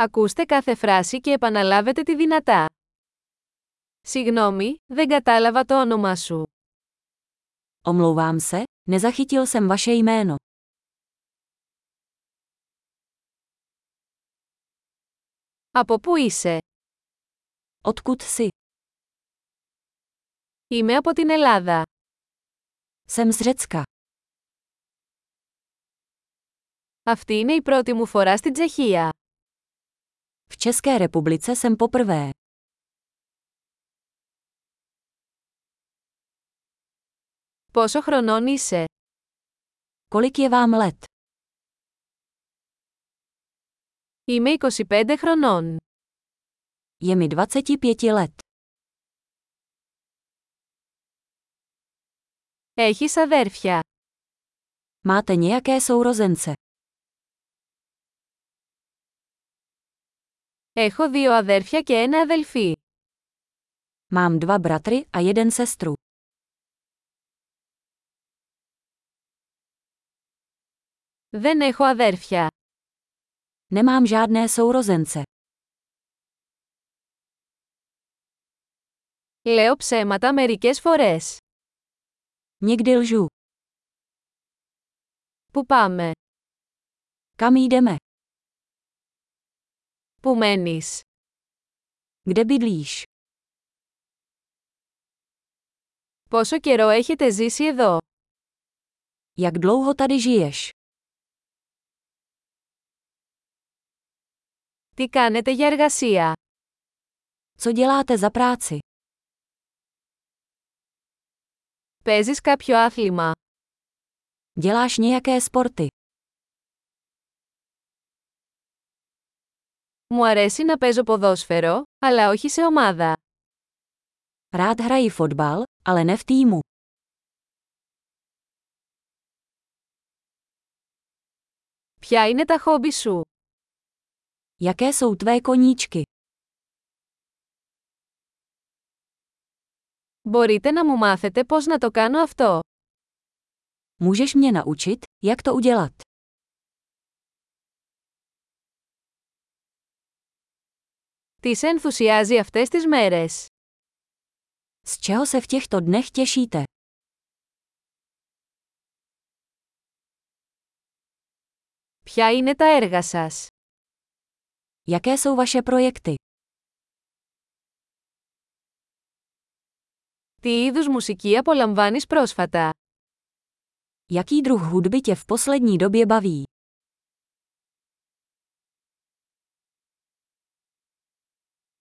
Ακούστε κάθε φράση και επαναλάβετε τη δυνατά. Συγγνώμη, δεν κατάλαβα το όνομά σου. Omlouvám se, nezachytil jsem vaše jméno. Από πού είσαι; Odkud jsi? Είμαι από την Ελλάδα. Jsem z Řecka. Αυτή είναι η πρώτη μου φορά στην Τσεχία. V České republice jsem poprvé. Πόσο χρονών είσαι? Kolik je vám let? Είμαι 25 χρονών. Je mi 25 let. Έχεις αδέρφια. Máte nějaké sourozence? Έχω δύο αδέρφια και ένα αδελφή. Mám dva bratry a jeden sestru. Δεν έχω αδέρφια. Nemám žádné sourozence. Λέω ψέματα μερικές φορές. Někdy lžu. Πού πάμε? Kam jdeme? Πού μένεις? Kde bydlíš? Πόσο καιρό έχετε ζήσει εδώ? Jak dlouho tady žiješ? Τι κάνετε για εργασία? Co děláte za práci? Παίζεις κάποιο άθλημα? Děláš nějaké sporty? Μου αρέσει να παίζω ποδόσφαιρο, αλλά όχι σε ομάδα. Rád hraji fotbal, ale ne v týmu. Ποια είναι τα χόμπι σου? Jaké jsou tvé koníčky? Μπορείτε να μου μάθετε πώς να το κάνω αυτό. Můžeš mě naučit, jak to udělat? Τι σε ενθουσιάζει αυτές τις μέρες? Z čeho se v těchto dnech těšíte? Ποια είναι τα έργα σας? Jaké jsou vaše projekty? Τι είδους μουσική απολαμβάνεις πρόσφατα? Jaký druh hudby tě v poslední době baví?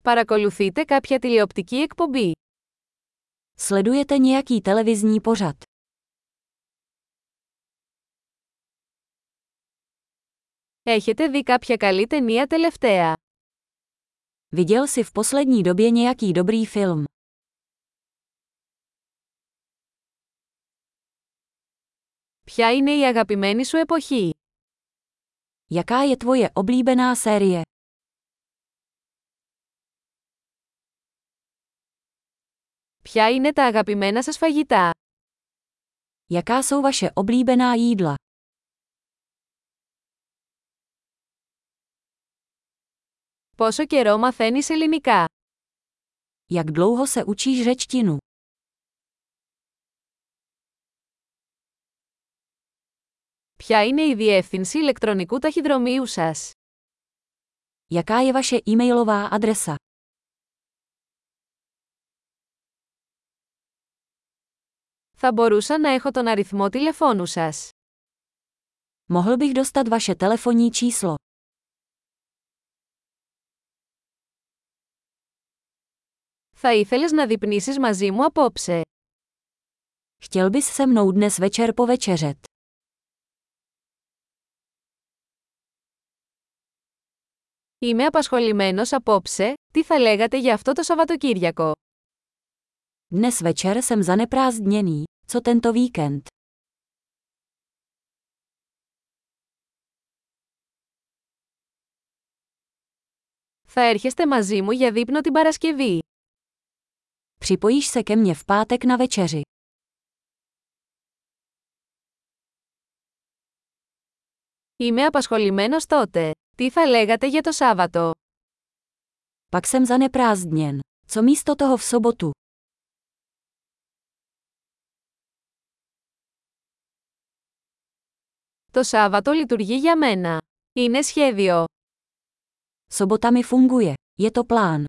Παρακολουθείτε κάποια τηλεοπτική εκπομπή. Sledujete nějaký televizní pořad? Έχετε δει κάποια καλή ταινία τελευταία. Viděl jsi v poslední době nějaký dobrý film? Ποια είναι η αγαπημένη σου εποχή? Jaká je tvoje oblíbená série? Ποια είναι τα αγαπημένα σας φαγητά? Jaká jsou vaše oblíbená jídla? Πόσο καιρό μαθαίνεις ελληνικά? Jak dlouho se učíš řečtinu? Ποια είναι η διεύθυνση ηλεκτρονικού ταχυδρομείου σας? Jaká je vaše e-mailová adresa? Θα μπορούσα να έχω τον αριθμό τηλεφώνου σας. Mohl bych dostat vaše telefonní číslo. Θα ήθελες να δειπνήσεις μαζί μου απόψε. Chtěl bys se mnou dnes večer povečeřet. Είμαι απασχολημένος απόψε, τι θα λέγατε για αυτό το Σαββατοκύριακο. Dnes večer jsem zaneprázdněný, co tento víkend? Θα έρχεστε μαζί μου για δείπνο την Παρασκευή. Připojíš se ke mně v pátek na večeři. Είμαι απασχολημένος τότε. Τι θα λέγατε για το Σάββατο? Pak jsem zaneprázdněn. Co místo toho v sobotu? Το Σάββατο λειτουργεί για μένα. Είναι σχέδιο. Sobota mi funguje. Je to plán.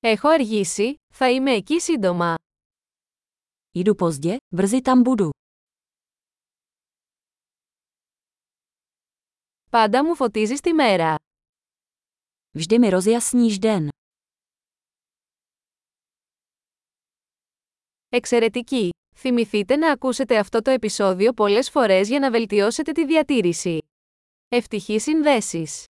Έχω αργήσει, θα είμαι εκεί σύντομα. Jdu pozdě, brzy tam budu. Πάντα μου φωτίζεις τη μέρα. Vždy mi rozjasníš den. Εξαιρετική! Θυμηθείτε να ακούσετε αυτό το επεισόδιο πολλές φορές για να βελτιώσετε τη διατήρηση. Ευτυχείς συνδέσεις!